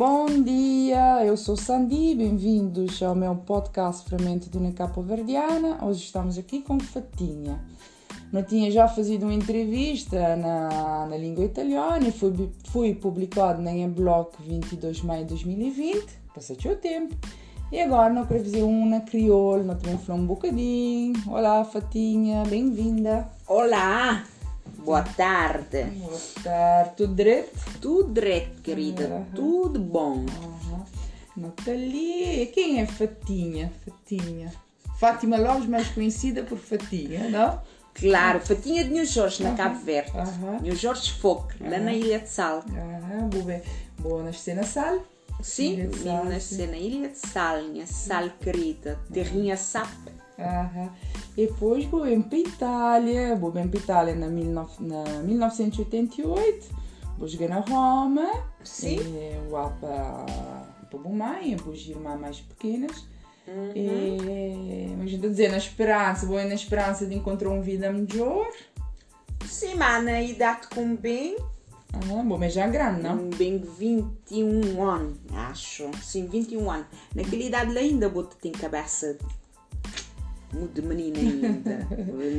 Bom dia, eu sou Sandy, bem-vindos ao meu podcast Ferramenta de uma Capa Verdiana. Hoje estamos aqui com Fatinha. Eu tinha já feito uma entrevista na, na língua italiana e foi, foi publicado na blog 22 de maio de 2020, passou o tempo. E agora não quero fazer uma crioula, não também falar um bocadinho. Olá, Fatinha, bem-vinda. Olá, boa tarde. Boa tarde, tudo direito? Tudo direito, querida, uhum. tudo bom. Uhum. Nathalie, quem é Fatinha? Fatinha. Fátima Lopes, mais conhecida por Fatinha, não? Claro, Fatinha de New Jorge, na Cabo Verde. New Jorge Foque, lá na Ilha de Sal. Uhum. Boa, boa nascer na Sal. Sim, vim nascer na Ilha de Sal, minha Sal querida, terrinha SAP. E depois vou para a Itália, vou para a Itália na, 19, na 1988, vou jogar na Roma, Sim. E vou para, para Bomai, depois irmãs mais pequenas. Uhum. E, mas estou a dizer, na esperança, vou na esperança de encontrar uma vida melhor. Sim, mas na idade com bem, ah, bom, mas já é grande, não? Bem 21 anos, acho. Sim, 21 anos. Naquela idade ainda bota tem cabeça de menina ainda.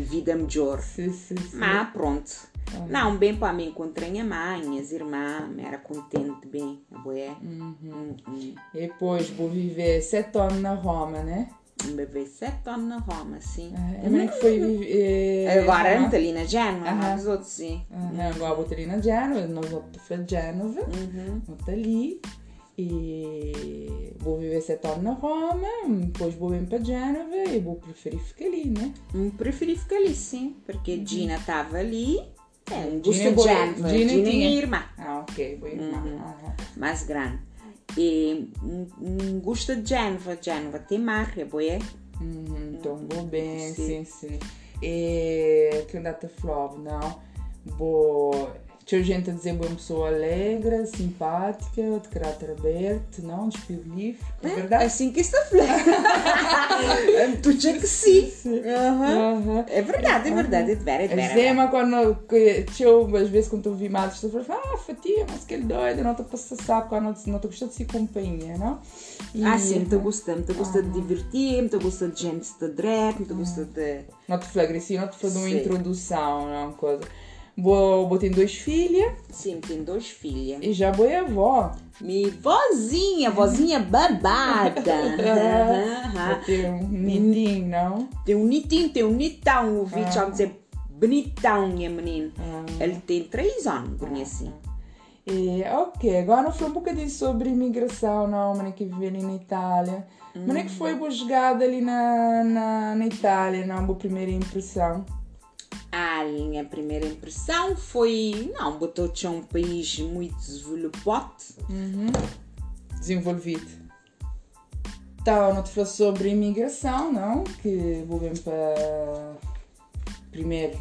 Vida melhor. Sim, sim, sim. Mas pronto. Ah. Não, bem para mim encontrei a mãe, as irmãs, era contente bem, a boé. Uhum. Uhum. E depois vou viver sete anos na Roma, né? Um bebê sete anos na Roma, sim. Ah, como é que foi viver? Agora uhum. ali na Gênova, uhum. os outros sim. Uhum. Agora vou ali na Gênova, nós vamos para Gênova, uhum. ali. E vou viver sete anos na Roma, depois vou vir para Gênova e vou preferir ficar ali, né? Preferi ficar ali, sim, porque uhum. Gina estava ali. É, gosto de Gênova. Gina, Gina é minha irmã. Ah, ok, boa irmã. Uhum. Mais grande. E um, gosto de Gênova. Gênova tem mar, é boa? Uhum, então vou bem, sim, sim. sim. E que andata flop, não? Vou tinha gente a dizer uma pessoa alegre, simpática, de caráter aberto, não? Espírito livre. É, é verdade? Assim que está Tu tinha que sim. sim. É verdade, é verdade. É verdade, é verdade. É quando eu, às vezes, quando estou mal, estou a falar, ah, Fatia, mas que doido, não estou a passar sapo, quando não estou gostando de ser companhia, não? E, ah, sim, estou gostando. Estou gostando de divertir, estou gostando de gente de drag, estou gostando de. Não te assim, não te de uma introdução, não? Coisa. Vou, vou ter duas filhas. Sim, tem duas filhas. E já vou avó. Mi vozinha, vozinha babada. Vou ter um nitinho, não? Tem um nitinho, tem um nitão. O vídeo ah. dizer bonitão, minha menina. Ah. Ele tem três anos, por assim. E, ok, agora não foi um bocadinho sobre imigração, não, mas que vive ali na Itália. Hum. Mas é que foi boa jogada ali na, na, na Itália, não? Boa primeira impressão. A minha primeira impressão foi, não, Botote é um país muito desenvolvido. Uhum. Desenvolvido. Então, não te falou sobre imigração, não? Que vou bem para primeiro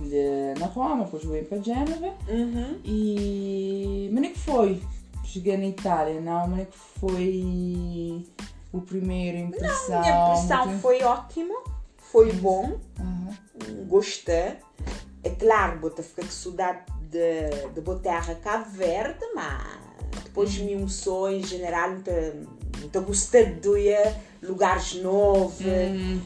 na Roma, depois vou bem para Gênova. Uhum. E mas é que foi? Cheguei na Itália, não? Mas é que foi o primeiro impressão? Não, a minha impressão foi ótima, foi bom, uhum. gostei é claro, bota fica com saudade de, de botar Cabo Verde, mas depois me começou em geral muito gostado de lugares novos, hum,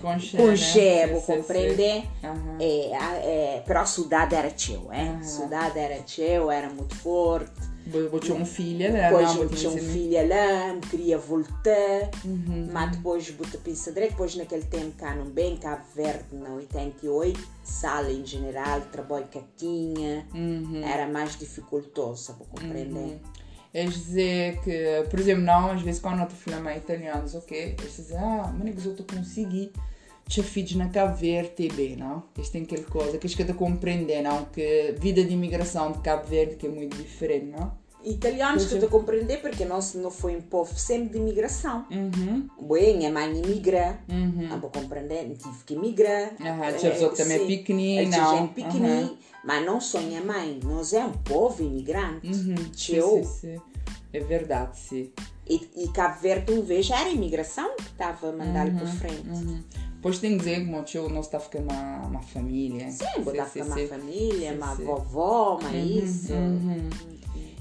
vou compreender. Uhum. É, é, pero a saudade era teu, é? Uhum. A saudade era teu, era muito forte eu tinha um filho lá. Depois eu tinha um filho lá, queria voltar, uhum. mas depois eu pensei, depois naquele tempo cá no bem, Cabo Verde, na 88, sala em geral, trabalho que tinha, uhum. era mais dificultoso, para compreender. Uhum. Dizer que, por exemplo, não, às vezes quando eu estou falando italianos, ok, eles dizem, ah, mas eu estou conseguir filhos na Cabo Verde TV, não? Isto tem aquela coisa que esquece de compreender, não? Que vida de imigração de Cabo Verde que é muito diferente, não? Italianos que eu a compreender porque nós não foi um povo sempre de imigração. Uhum. Bem, minha mãe imigra, uhum. não vou compreender, tive que imigrar. Uhum. Pessoa que também é pequenina, não? gente pequenina, uhum. mas não sou minha mãe, nós é um povo imigrante. Uhum. Sim, sim, sim. É verdade, sim. E, e Cabo Verde, um vez, era a imigração que estava a mandar uhum. para frente. Uhum. Pois tem que dizer meu tio não está ficando uma, uma família. Sim, está ficando uma família, uma vovó, uma isso. Uhum.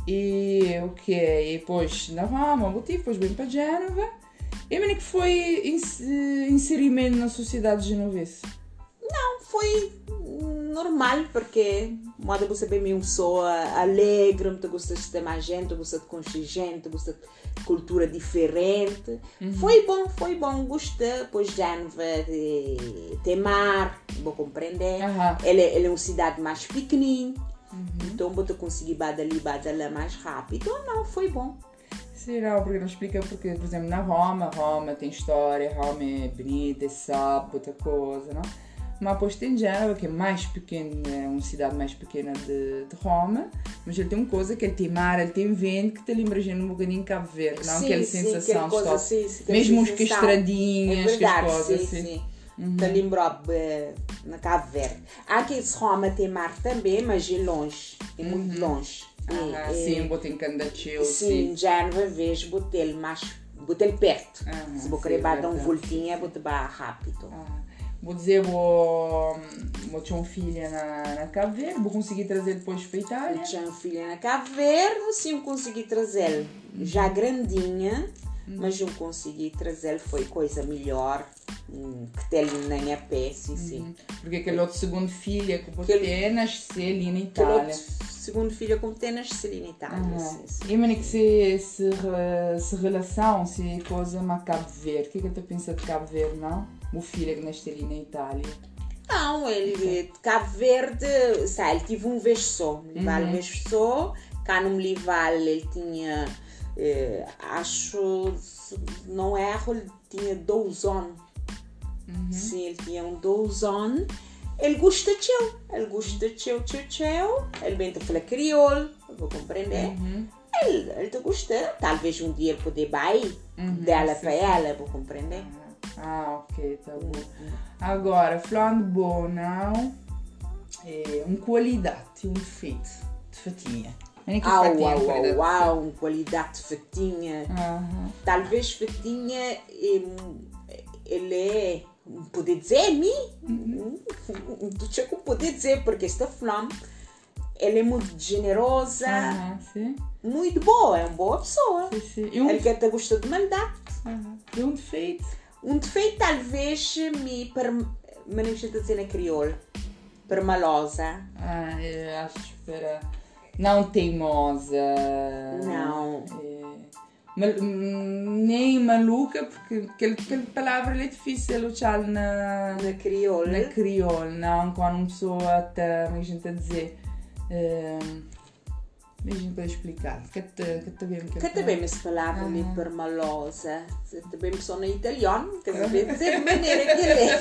E o que E depois na Roma, motivo, depois bem para Génova. E é que foi inserimento na sociedade genovese? Não, foi normal, porque moda você bem uma pessoa alegre, muito gosta de ter mais gente, gosta de conhecer gente, gosta de cultura diferente. Uhum. Foi bom, foi bom, gostei. Pois Génova tem mar, vou compreender. Uhum. Ele, ele é uma cidade mais pequenina, uhum. então vou conseguir badali badala mais rápido. Então, não, foi bom. Será? Porque não explica porque, por exemplo, na Roma, Roma tem história, Roma é bonita, é sabe, outra coisa, não? Tem Genova, que é mais pequena, é uma cidade mais pequena de, de, Roma, mas ele tem uma coisa que ele tem mar, ele tem vento, que te lembra um bocadinho Cabo Verde, não? Sim, aquela sim, sensação coisa, sim, sim, Mesmo os que estradinhas, é verdade, que as coisas, sim, sim. Uhum. Te lembra na Cabo Verde. Aqui em Roma tem mar também, mas é longe, é muito uhum. longe. Ah, e, sim, e, em Candachil. Sim, já uma vez botei mais botei perto. Ah, Se vou querer dar um voltinha, vou te rápido. Ah. Vou dizer, vou, vou ter um filho na, na Cabo Verde, vou conseguir trazer depois para a Itália. Eu tinha um filho na Cabo Verde, sim, consegui trazer já grandinha, uhum. mas não consegui trazer, foi coisa melhor hum, que tem ali na minha pé, sim, sim. Uhum. Porque aquele outro segundo filho que você nasceu ali na Itália. Segundo filho ali na Itália, uhum. sim, sim. E mas que se, se, se relação, se coisa uma Cabo Verde, o que é que tu pensa de Cabo Verde, não? o filho que nasceu ali na Itália? Não, ele de Cabo Verde, sabe, ele tive um vez só, um uhum. vez só, cá no Melival ele tinha, eh, acho, não erro, ele tinha 12 anos. Uhum. Sim, ele tinha um 12 anos. Ele gosta de teu, ele gosta de teu, teu, teu. Ele vem te falar crioulo, vou compreender. Uhum. Ele, ele te gosta, talvez um dia ele poder ir uhum, dela para ela, vou compreender. Ah, ok, tá bom. Agora, falando bom, não, é uma qualidade, um defeito de fatinha. Ah, uau, uau, uau, uma qualidade de fatinha. Uhum. Talvez fatinha, ele é, poder dizer, mim, não sei como poder dizer, porque está falando, ela é muito generosa, uhum, muito boa, é uma boa pessoa. Sim, sim. Um... Ele quer ter gostado de mandar. Uhum. E um defeito? Um defeito talvez me per... não dizer na crioula. Permalosa. Ah, eu acho, espera. Não teimosa. Não. É, mal, nem maluca, porque aquela, aquela palavra é difícil usar na, na crioula. Na crioula, não, quando uma pessoa está, a gente a dizer. Uh, Mesmo para explicar, que te, que bem que te bem essa palavra ah. per malosa, te bem sono italiano, que deve dizer de maneira que ele é.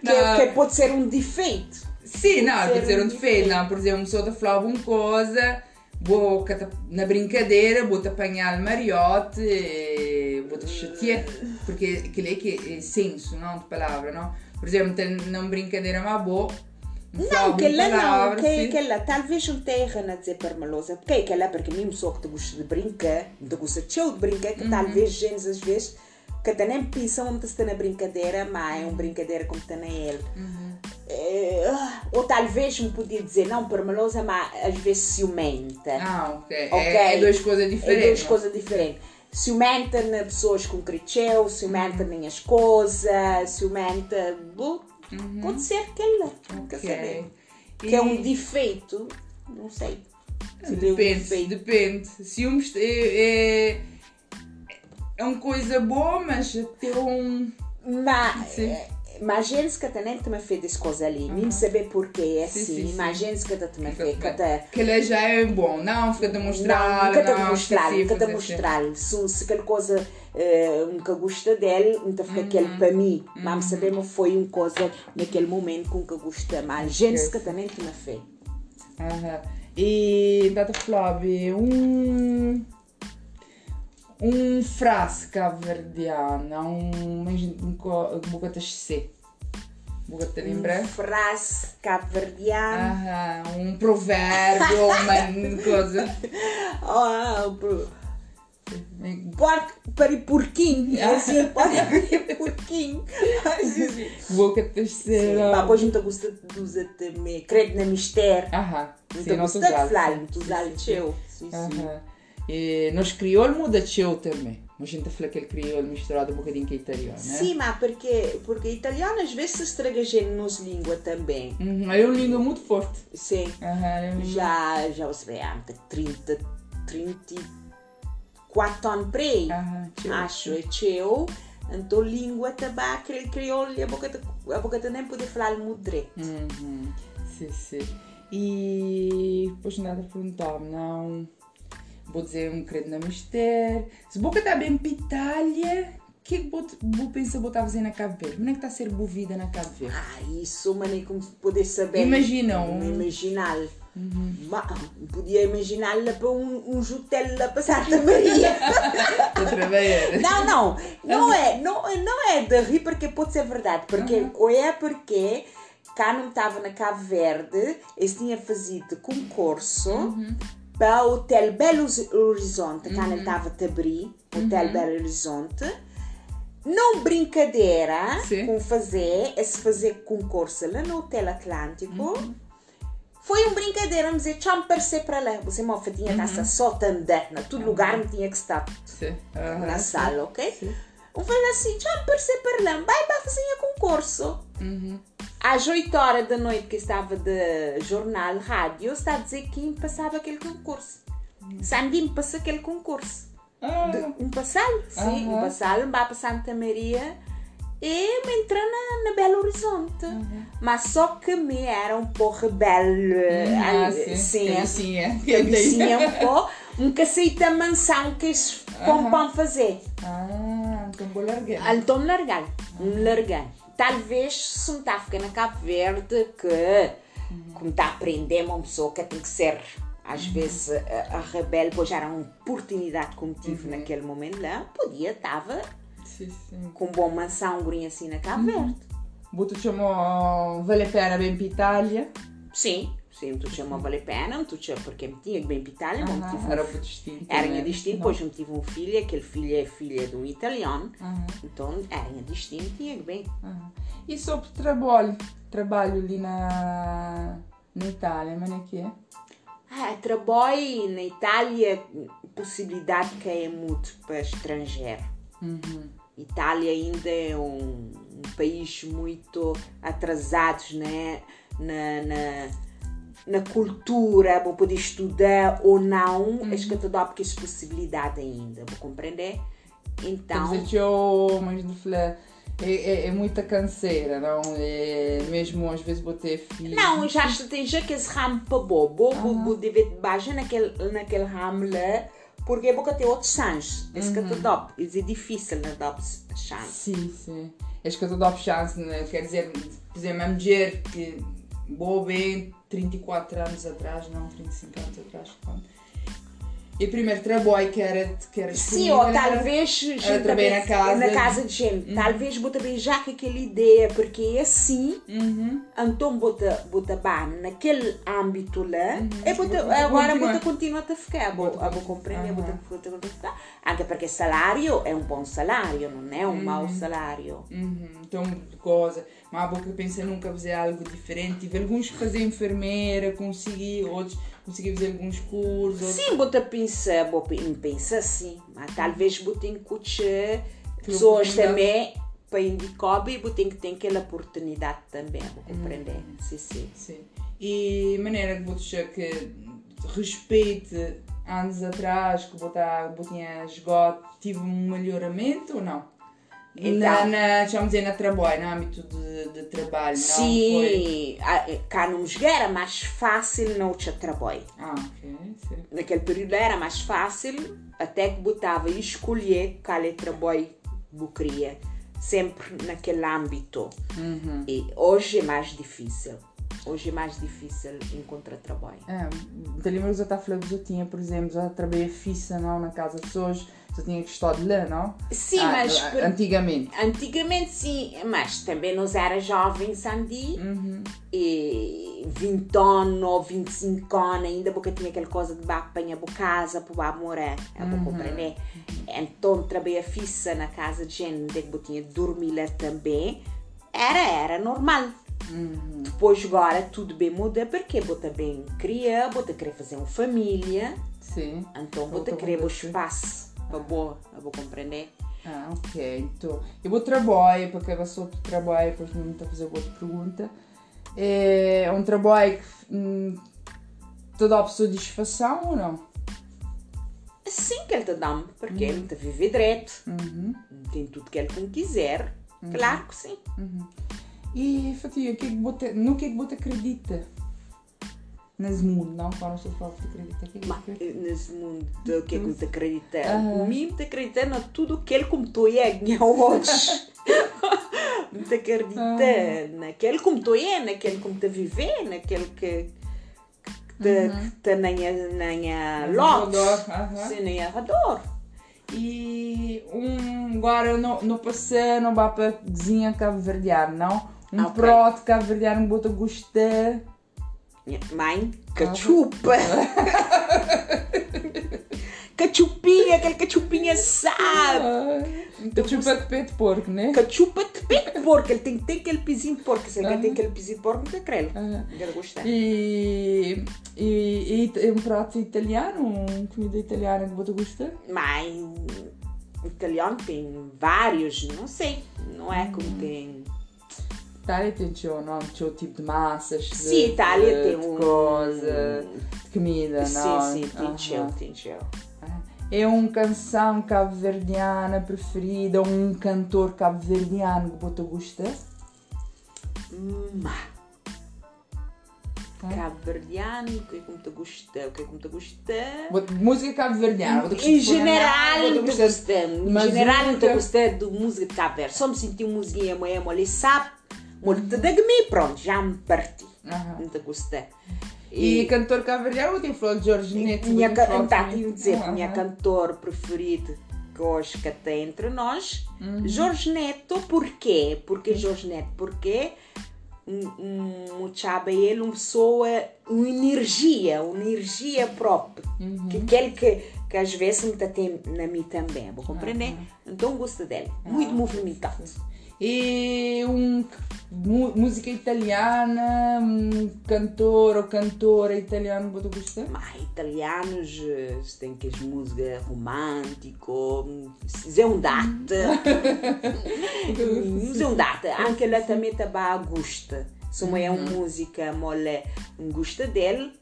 que, que pode ser um defeito. Sim, não, pode ser um defeito, não, por exemplo, se eu falava uma coisa, vou na brincadeira, vou te apanhar o mariote, vou te chatear, porque aquilo é que é senso, não, de palavra, não? Por exemplo, na brincadeira, mas vou não, aquela não, que, aquela talvez não tenha a dizer para malosa, porque aquela porque mesmo só que te gosta de brincar, te gosta de de brincar, que uhum. talvez gente às vezes que nem pensam onde está na brincadeira, mas é uma brincadeira como está na ele. Uhum. É, ou talvez me podia dizer, não, para malosa, mas às vezes ciumenta. Ah, ok. okay? É, é duas coisas diferentes. É duas coisas diferentes. Ciumenta na pessoas com cricheu, ciumenta uhum. nas coisas, ciumenta. Uhum. Pode ser não, okay. saber. E... Que é um defeito, não sei. Se depende, um depende. Ciúmes é, é, é uma coisa boa, mas tem um. Mas, imagina se que também me fez as coisas ali, uhum. nem saber porquê é assim. Se que também fez. Que ele já é bom, não fica demonstrar. Não, fica demonstrar, fica demonstrar. Se aquela coisa uh, nunca gosta dele, então fica aquele uhum. para mim. Uhum. Mas sabemos foi uma coisa naquele momento com que gosta mais. Gente que também me fez. Uhum. E data Flávia, um um frase cabo-verdiana, um, um bocata C. Bocata lembra? Um frase cabo-verdiana. um provérbio, uma coisa. oh, pro... Porco para porquinho. É assim, porco para porquinho. Boca terceira. Mas depois não gosta de usar também. Credo na mistério. Aham. Não gosta de falar, não usar o seu. Sim, sim. E nós crioulo muda seu também. A gente fala aquele crioulo misturado um bocadinho com italiano, né? Sim, mas porque, porque italiano às vezes se estraga nos língua também. Uhum, é uma língua muito forte. Sim. Uhum. Já, já você vê, há 30, 34 anos para aí. Uhum, acho, é teu. Então, língua também, aquele crioulo, a boca, a boca nem pode falar muito direito. Uhum. Sim, sim. E depois nada a perguntar-me, não vou dizer um credo na mistério. Se boca está bem pitalha, o que é que vou que está fazendo na Cabo Verde? Como é que está a ser movida na Cabo Verde? Ah, isso, mas nem como poder saber. Imagina um... Imaginar. Uhum. podia imaginar-la para um, um jutel lá para Santa Maria. não, não, não é, não, não é de rir porque pode ser verdade, porque uhum. ou é porque cá não estava na Cabo Verde, eles tinham feito concurso uhum para o Hotel Belo Horizonte, uhum. quando estava a abrir, Hotel uhum. Belo Horizonte. Não brincadeira Sim. com fazer, esse fazer concurso lá no Hotel Atlântico. Uhum. Foi uma brincadeira, mas dizer, chama aparecer para lá. Você me tinha que estar só andar, na todo lugar me tinha que estar na sala, ok? Sim. Eu falei assim, chama aparecer para lá, vai para fazer concurso. Uhum às 8 horas da noite que estava de jornal, rádio, está a dizer que passava aquele concurso. Sandy me passou aquele concurso. Ah. De, um passado, sim, um passado, vai para Santa Maria e me entrou na, na Belo Horizonte. Uhum. Mas só que me era um pouco rebelde. Ah, sim, sim. Cabecinha. Cabecinha um pouco. Um cacete mansão que eles uhum. fazer. Ah, então vou largar. Então largar. Um largar talvez se não está a ficar na Cabo Verde que uhum. como está a aprender uma pessoa que tem que ser às uhum. vezes a, a rebelde pois era uma oportunidade como tive uhum. naquele momento lá podia estava com boa mansão um assim na Cabo uhum. Verde Buto chamou vale a pena bem para Itália sim sim tu chamou vale a pena tu chamou porque me tinha bem para Itália uhum. tive era um distinto era né? distinto depois eu tive um filho aquele filho é filha de um italiano uhum. então era distinto tinha bem uhum. e sobre trabalho trabalho ali na na Itália mas é que é ah, trabalho na Itália possibilidade que é muito para estrangeiro uhum. Itália ainda é um, um país muito atrasado né na, na na cultura, vou poder estudar ou não, uhum. acho que te dá porque possibilidade ainda, vou compreender? Então. Quer dizer, eu, mas é, é, é muita canseira, não? É, mesmo às vezes vou ter filho. Não, já tem já que esse ramo para uhum. vou dever baixar naquele, naquele ramo lá, porque é porque tem outros chances. Esse uhum. que te dá, é difícil não dar chance. Sim, sim. Acho que te dá chance, né? quer dizer, exemplo, a mulher que boa bem 34 anos atrás, não 35 anos atrás, quando. E primeiro trabalho que era, que era Sim, ou talvez era na casa. na casa de gente. Uhum. Talvez bota bem já com aquela ideia, porque é assim, uhum. então bota, bota bem naquele âmbito lá, uhum. e bota, agora bota continua a ficar, vou, vou compreender, bota continua a ficar. Anche perché salário é um bom salário, não é um uhum. mau salário. Uhum. Então, coisa mas a boca pensa nunca fazer algo diferente. Tive alguns que fazer enfermeira, consegui, outros consegui fazer alguns cursos. Sim, bota pensa, bota pensa assim, mas talvez botem que pessoas também para indicar e botem que tem aquela oportunidade também, compreender. Hum. Sim, sim. sim. E maneira que você que respeite anos atrás que botar, botinha jogado, tive um melhoramento ou não? Então, na, na, vamos dizer, na trabalho, no âmbito de, de trabalho, sim, não cá no era mais fácil não tinha trabalho. Ah, ok, sim. Naquele período era mais fácil, até que botava e escolher qual é trabalho que queria, sempre naquele âmbito. Uhum. E hoje é mais difícil. Hoje é mais difícil encontrar trabalho. É, te lembras eu estava falando, eu tinha, por exemplo, já trabalhei fixa não, na casa de pessoas você tinha que estar de lá, não? Sim, ah, mas. Por... Antigamente. Antigamente sim, mas também nós era jovens, Sandy, uhum. e 20 anos ou 25 anos, ainda porque tinha aquela coisa de apanhar a casa para morar, é para compreender. Então trabalhei fixa na casa de gente que tinha dormir lá também, era, era normal. Uhum. Depois agora tudo bem muda porque eu também queria, eu querer fazer uma família, Sim. então Outra querer o espaço para boa, eu vou compreender. Ah, ok. Então, eu vou trabalho, porque eu sou de trabalho, depois não estou a fazer outra pergunta. É um trabalho que hum, te dá satisfação ou não? Sim que ele te dá, porque ele te vive direito, Uhum. tem tudo que ele quiser, claro que sim. E, Fatia, que é que você, no que é que você acredita? Nesse mundo, não? Quando você fala que acredita, o que é que acredita? nesse mundo o que é que me acredita? Aham. Me acredita na tudo que ele como tu é, minha hoje. Me acredita Aham. naquele como tu é, naquele como te viver, naquele que que te, que te nem nem a lote, nem a redor. E um, agora no, no passei, não vá para a cozinha cabo-verdiana, não? Um Ah, ok. prato cabo-verdiano gosta. Minha Mãe, cachupa. Cachupinha, aquele cachupinha sabe. Então, chupa de peito de porco, né? Cachupa de peito de porco, ele tem que ter aquele pizinho de porco. Se ele Aham. tem aquele pizinho de porco, não tem crelo. Aham. Ele gosta. E, e, e um prato italiano, uma comida italiana que você gosta? Mas italiano tem vários, não sei. Não é como tem. Itália tem teu, não? Tipo de massas. de- Sim, Itália de, tem de um. coisa, de comida, não? Sim, sim, tem Aham. teu, tem. É uma canção cabo-verdiana preferida, um cantor cabo-verdiano que você gosta? Hum, Cabo-verdiano, o que é que me gosta? O que é que me gosta? Música cabo-verdiana. gosta Em general, água, não gosta-. Em Mas general, não gostando de música de Cabo Verde. Só me senti uma musiquinha moé, molhe, sabe? Molhe de mim, pronto, já me parti. Aham. Não te gostei. E cantor cabo-verdiano, eu tenho falado de Jorge Neto. minha, eu tá, de dizer, Aham. minha cantor preferido que hoje que até entre nós, Jorge Neto, porquê? Porque Jorge Neto, porque um, um, um chaba ele uma pessoa, uma energia, uma energia própria, que aquele que, que às vezes me tem na mim também, vou compreender? Então gosto dele, muito movimentado. E um música italiana, um cantor ou cantora italiano que você gosta? Mas italianos têm que as músicas romântico, um um data. Anche lá também tá gosta. Se é uma música mole gosta dele,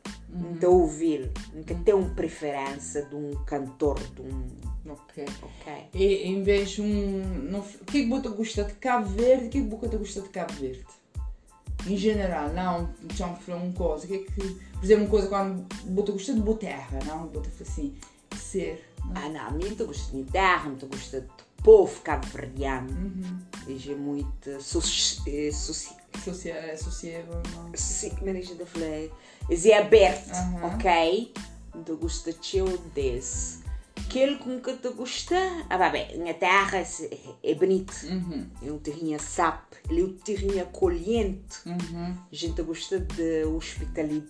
então ouvir. Nunca tem uma preferência de um cantor, de um. Ok. Ok. E em vez de um. Não, o que é que você gosta de Cabo Verde? O que é que você gosta de Cabo Verde? Em geral, não, falar uma coisa. Que é que, por exemplo, uma coisa quando você gosta de boa terra, não? Você assim, ser. não? Ah, não, me gosta de minha terra, me gosta do povo cabo-verdiano. E é muito soci- eh, como é que eu falei? É aberto, Aham. ok? Então gosta de desse. Aquele com que te gosta. Ah, vai bem, minha terra é, é bonito. Uhum. É um terrinho sap, ele é um terrinho acolhente. Uhum. A gente gosta de hospitalidade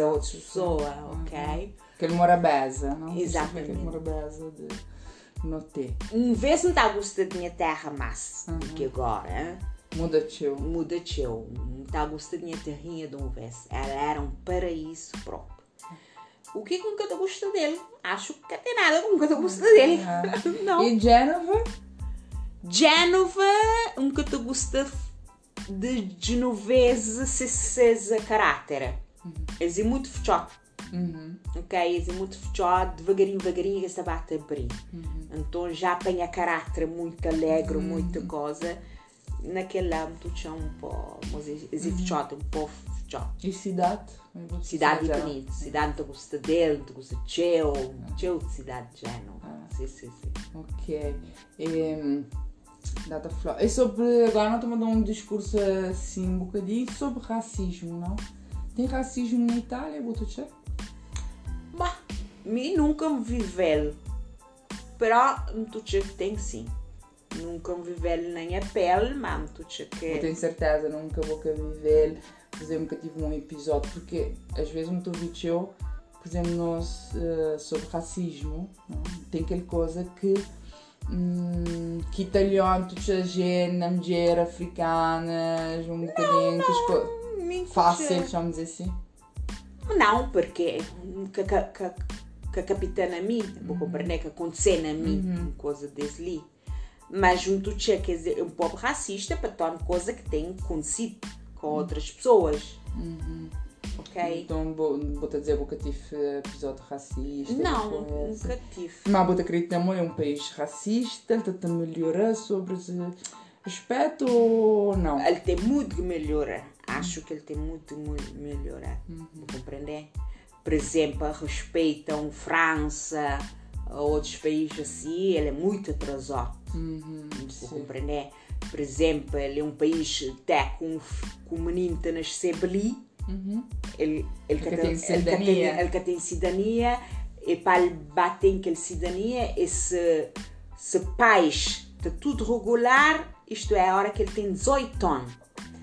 a outra pessoa, ok? Aquele morabeza, não? Exatamente. Aquele morabeza de noté. Um vez não está a gostar da minha terra, mas que agora hein? Muda teu. muda de eu. Não está a da minha terrinha de uma vez. Ela era um paraíso próprio. O que que nunca te gosta dele? Acho que não tem nada que nunca te gosta dele. Não. E Genova? Genova, nunca te gosta de genovese cessa caráter. É muito fechado. Uhum. Ok? É muito fechado, devagarinho, devagarinho, que se bate abrir. Então já tem a caráter muito alegre, muita coisa. Naquele âmbito já um pouco, mas é é fechado, um pouco fechado. E cidade? Cidade Já. bonita, cidade te gosta dele, te gosta de eu, eu de cidade de Genova. Sim, sim, sim. Ok. E, data flor. E sobre. Agora não estou a dar um discurso assim um bocadinho sobre racismo, não? Tem racismo na Itália, Botucci? Me nunca me viveu. Però tu che tem sim. Nunca me viveu nem a pele, mas tu che Eu que tenho certeza, nunca vou cá viver. por exemplo, que tive um episódio, porque às vezes me vídeo por exemplo, nós, uh, sobre racismo, não? tem aquela coisa que hum, que italiano, a gente, mulher africanas, um bocadinho não, fáceis, vamos dizer assim. Não, porque que, que, que, que a capitã a mim, vou uhum. compreender que aconteceu na mim, uhum. coisa desse ali. Mas junto a quer dizer, um pouco racista para tornar coisa que tem acontecido com outras pessoas. Uhum. Ok? Então, vou, vou te dizer, vou tive episódio racista. Não, nunca tive. Mas vou acredito que é um país racista, ele está a melhorar sobre esse aspecto ou não? Ele tem muito que melhorar. Acho que ele tem muito que melhorar. Uhum. Compreender? Por exemplo, a França, outros países assim, ele é muito atrasado. Uhum, compreender? Por exemplo, ele é um país até com, com o menino que nascer ali Uhum. Ele, ele, que tem cidadania. Ele que tem cidadania e para bater aquela cidadania, esse, esse pais está tudo regular, isto é, a hora que ele tem 18 anos.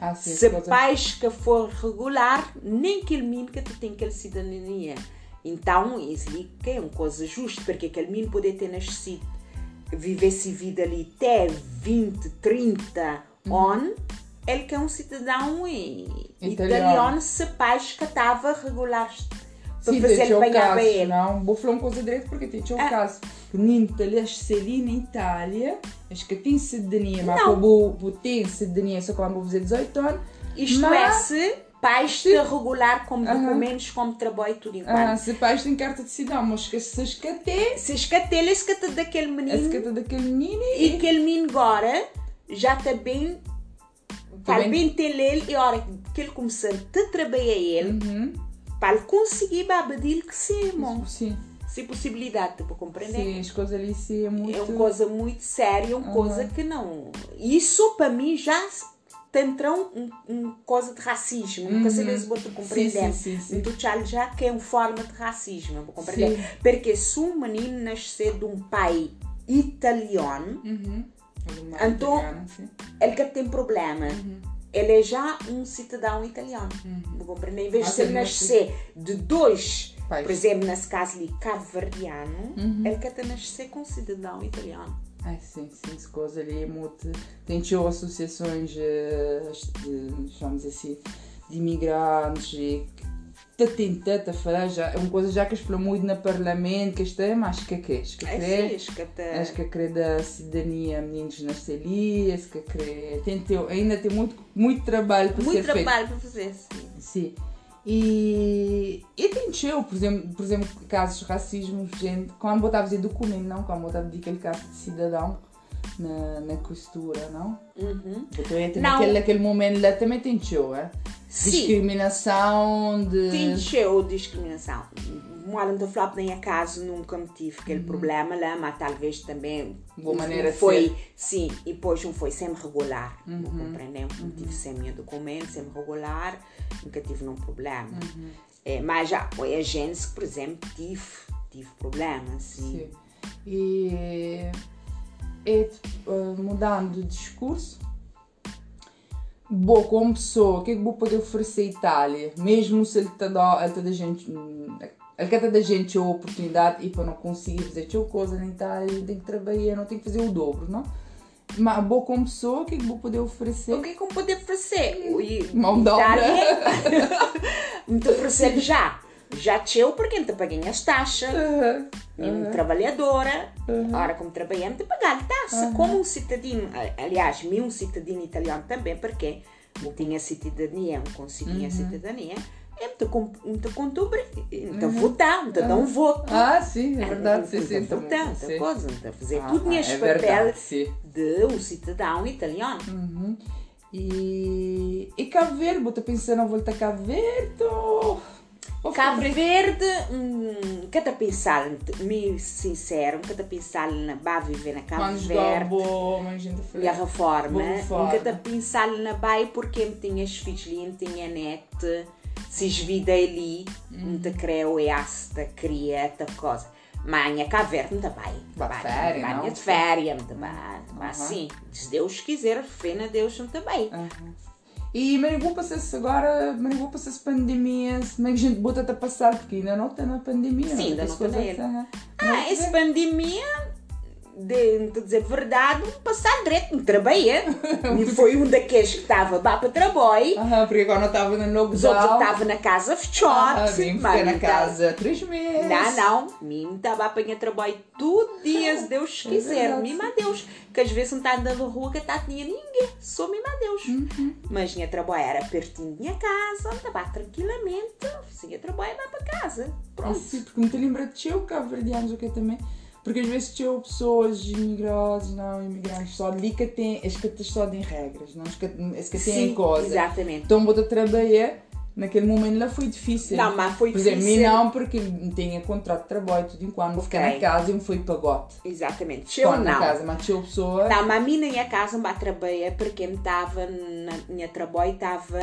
Ah, sim, se pais que for regular, nem aquele menino que tem aquela cidadania. Então, isso é uma coisa justa, porque aquele menino pode ter nascido, vivesse vida ali até 20, 30 uhum. anos ele que é um cidadão italiano, italiano se pais que estava regular Sim, fazer ele banhar ele. Não, vou falar uma coisa direito porque tem o ah. caso. Que se ali na Itália, acho que tem cidadania, mas como tem cidadania só quando vou fazer 18 anos. Isto mas... é se pais se regular como documentos, como trabalho e tudo enquanto. Ah, se pais têm carta de cidadão, mas que se escate... Se escate, ele escate daquele menino. Escate daquele menino e... E aquele menino agora já está bem para bem ter ele e a hora que ele começar a trabalhar ele, uhum. Para conseguir babadir que sim. Sim. Sem possibilidade, para compreender? Sim, as coisas ali sim é muito... É uma coisa muito séria, uma uhum. coisa que não... Isso para mim já entrou um, um coisa de racismo, uhum. nunca sei se vou compreender. Sim, sim, sim, então já que é uma forma de racismo, vou compreender? Sim. Porque se um menino nascer de um pai italiano, uhum então, ele que tem problema. Uhum. Ele é já um cidadão italiano. Uhum. Em vez de ele nascer de dois, por exemplo, nesse caso ali, cabo-verdiano, uhum. ele quer nascer com um cidadão italiano. Ai, sim, sim, essa coisa ali é muito. Tem associações, eh, de, chamamos assim, de imigrantes está falar já, é uma coisa já que falou muito no Parlamento, que isto é, mas que é que é? Acho que é, acho que é da cidadania meninos na CELI, acho que é, tentou, ainda tem muito, muito trabalho para muito ser feito. Muito trabalho para fazer, sim. Sim. E, e tentou, por exemplo, por exemplo, casos de racismo, gente, quando botava dizer documento, não, quando botava dizer aquele caso de cidadão, na, na costura, não? Uhum. Então, naquele, naquele momento lá também tem show, é? Discriminação de. Tem show discriminação. Moram de flop nem acaso nunca me tive aquele uhum. problema lá, mas talvez também. Boa maneira foi, ser. Sim, e depois não foi sempre regular. Uhum. Compreendem? Uhum. Tive sempre meu documento, sempre regular, nunca tive nenhum problema. Uhum. É, mas já foi a gente que, por exemplo, tive, tive problemas. Sim. sim. E é uh, mudando de discurso. Boa, como pessoa, o que é que vou poder oferecer à Itália? Mesmo se ele está da gente. Ele quer da gente a oportunidade e para não conseguir fazer tal coisa na Itália, tem que trabalhar, não tem que fazer o dobro, não? Mas boa como pessoa, o que é que vou poder oferecer? O que é que vou poder oferecer? Mão de obra. Não te oferecer já já teu porque não te paguei as taxas, uhum. uhum. trabalhadora, uhum. ora como trabalhante, pagar taxa, uhum. como um cidadino, aliás, um cidadino italiano também, porque não tinha cidadania, não conseguia uhum. cidadania, é muito contubre, então uhum. votar, então dar um voto. Ah, sim, é verdade, sim, sim. Então, votar, sim. coisa, então fazer ah, tudo neste é papel de um cidadão italiano. Uhum. E, e Cabo Verde, estou pensando a voltar a Cabo Verde? Cabo Verde, cada pensar, me sincero, cada pensar na ba viver na Cabo Mas Verde. Boa, e a reforma, cada pensar na ba porque me tinha filhos ali, tinha net, se vida ali, uhum. creu e esta cria esta coisa. Manha Cabo Verde. Férias, Manha de férias, muito bem. Mas sim, se Deus quiser, fé na Deus, bem. Uhum. E mas vou passar se agora, mas vou passar se pandemia, como é que a gente bota a passar, porque ainda não está na pandemia. Sim, ainda não está na assim, Ah, essa pandemia de, de dizer verdade, passar direito, trabalhei. e foi um daqueles que estava lá para trabalho. Aham, porque agora não estava no lockdown. Os outros estavam na casa fechote. Ah, na casa três meses. Não, não. Mim estava a apanhar trabalho tudo dias, Deus é quiser. É mima Deus. Que às vezes não está andando na rua que tá tinha ninguém. Sou mima Deus. Uhum. Mas minha trabalho era pertinho da minha casa, estava tranquilamente. Fazia trabalho lá para casa. Pronto. Ah, sim, porque me te lembra de eu, cabo verdianos, o que também. Porque às vezes tinham pessoas imigrantes, não imigrantes, só ali que tem, as que só têm regras, não as que, as que têm coisas. Exatamente. Então, vou trabalhar naquele momento lá foi difícil. Não, mas foi Por difícil. Por exemplo, não, porque tinha contrato de trabalho tudo enquanto okay. ficar na casa e me foi pagote. Exatamente. Eu não. na casa, mas tinha pessoa. Não, mas a minha minha casa me trabalhar porque estava na minha trabalho estava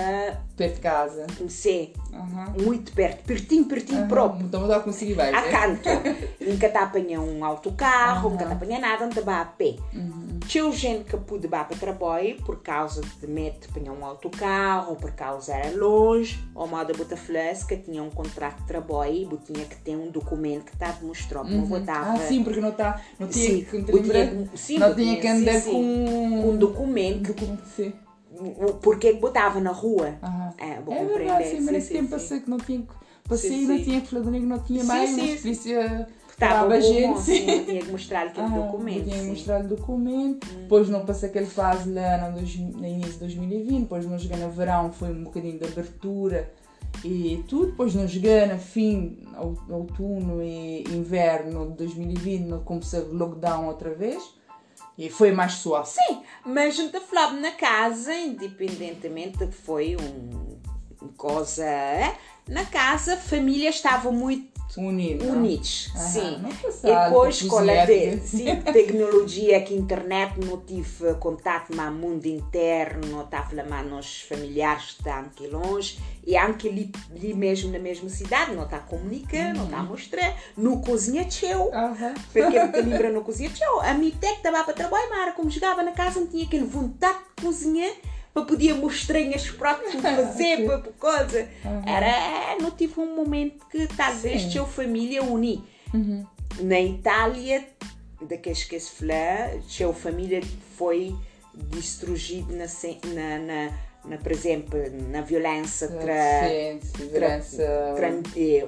perto de casa. Sim. Uhum. Muito perto, pertinho, pertinho uhum. próprio. Então não conseguir ver. A canto. nunca está a apanhar um autocarro, uhum. nunca está a apanhar nada, não está a pé. Uhum. Tinha gente que pude ir para trabalho por causa de medo de um autocarro, ou por causa era longe ou moda bota que tinha um contrato de trabalho e tinha que ter um documento que estava mostrando como uhum. Ah, sim, porque não está, não tinha sim, que tinha, sim, não tinha que andar sim, com um documento. documento sim. Porque botava na rua. Uhum. É, vou é verdade, sim, mas nesse tempo passei que não tinha passei não tinha que falar que não tinha mais, mas polícia Estava a gente, sim. tinha que mostrar aquele ah, documento. Tinha que mostrar o documento. Hum. Depois não passei aquele fase lá no, no início de 2020. Depois não joguei no verão, foi um bocadinho de abertura e tudo. Depois não joguei no fim, outono e inverno de 2020, não comecei o lockdown outra vez. E foi mais suave. Sim, mas a gente falava na casa, independentemente de que foi um coisa. É? Na casa, a família estava muito Unido. Unidos, sim. e depois com a te, sim, tecnologia que internet não tive contato com o mundo interno, não estava lá nos familiares estão aqui longe e anche ali, ali mesmo na mesma cidade, não está a comunicar, uhum. não está a mostrar, no cozinha teu, uhum. porque te lembra no cozinha teu, a minha que estava para trabalhar, mas como chegava na casa não tinha aquele vontade de cozinhar para poder mostrar as para fazer, para coisa. Uhum. Era, não tive um momento que talvez a família uni. Uhum. Na Itália, daqueles que se fala, a família foi destruída na, na, na, na, por exemplo, na violência tra, violência tra,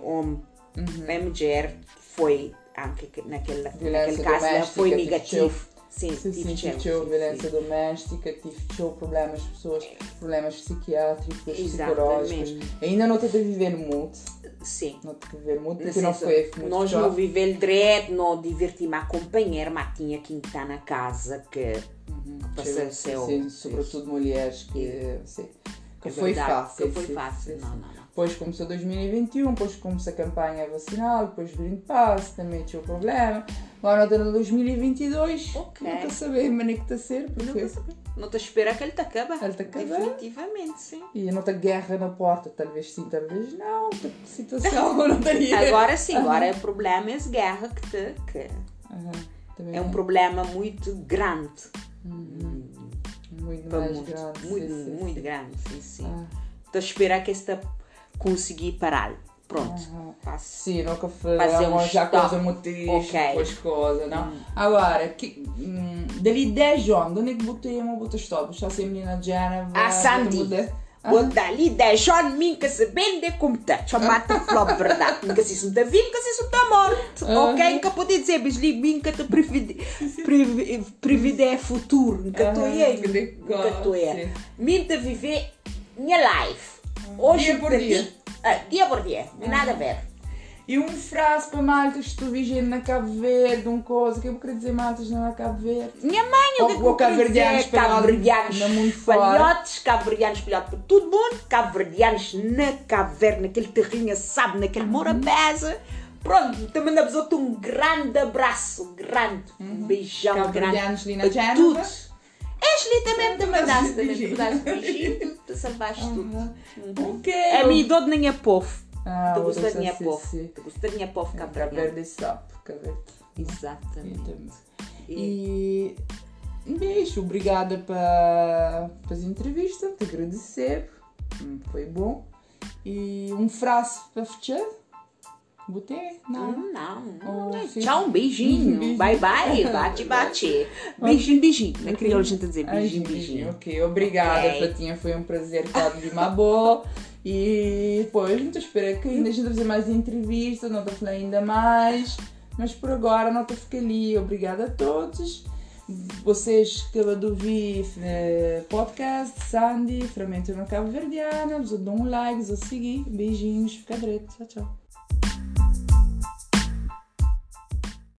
homem uhum. e mulher foi anche naquele, naquele caso foi negativo Sim, sim, sim tive violência doméstica, tive problemas pessoas, problemas psiquiátricos, psicológicos. Ainda não a viver muito. Sim. Não a viver muito porque não foi muito Nós não vivemos direto, não divertimos a companheira, mas tinha que estar na casa que, uhum. que seu... Sim, sobretudo mulheres que... Sim. Que é foi verdade, fácil. Que foi fácil, não, não, não. Depois começou 2021, depois começou a campanha vacinal, depois o Green Pass, também tinha o problema. Agora está no 2022, okay. não está a saber, mas nem que está a ser. Porque... Não está a saber. Não está a esperar que ele te acabe. Ele te. Definitivamente, sim. E não está guerra na porta, talvez sim, talvez não. situação não estaria. Agora sim, agora o problema é a guerra que te. Que uhum. é um problema muito grande. Uhum. Muito muito, grande. Muito, sim, muito sim. grande, sim, sim. Ah. Estou a esperar que esta conseguir parar. Pronto. Uhum. Sim, nunca fazer um já coisa motriz, okay. depois coisa, não? Hum. Agora, que, hum, dali 10 anos, onde é que botei uma bota stop? Já sei menina Jana. A Sandy. Bota ali 10 anos, minha se bem de como está. Chamata flop, verdade. Minha se isso está vivo, minha se isso está morto. Ok? Nunca pode dizer, mas li, minha te previde futuro. Nunca estou aí. Nunca estou aí. Minha te viver minha life. Hoje dia por dia. Ah, dia por dia, uhum. nada a ver. E um frase para maltas que tu vigendo na Cabo Verde, um coisa, que eu queria dizer maltas na Cabo Verde. Minha mãe, o que ou, que eu verdianos Cabo-verdianos espalhotes, Cabo-verdianos espalhotes por todo mundo, Cabo-verdianos na Cabo Verde, naquele terrinho, sabe, naquele morabeza. Pronto, mandamos outro um grande abraço, grande, um uhum. beijão grande. Cabo-verdianos ali na Todos Ashley também te mandaste também te mandaste beijinho, te salvaste tudo. Ok. A minha dor nem é povo. Ah, de minha povo. De minha povo Cabo Verde sapo, Exatamente. E um beijo, obrigada para as entrevistas, te agradecer, hum, foi bom. E um frase para fechar. Botei? Não. Hum, não. Oh, Tchau, um beijinho. beijinho. Bye, bye. Bate, bate. Beijinho, beijinho. Na crioulo a gente dizer beijinho, beijinho. Ok, obrigada, okay. Fatinha. Foi um prazer estar de boa E depois a gente espera que ainda a gente fazer mais entrevistas, não estou falando ainda mais. Mas por agora não estou ficando ali. Obrigada a todos. Vocês que acabam de ouvir eh, podcast, Sandy, Ferramenta no Cabo Verdeana, vos dão um like, vos seguir. Beijinhos, fica direito. Tchau, tchau.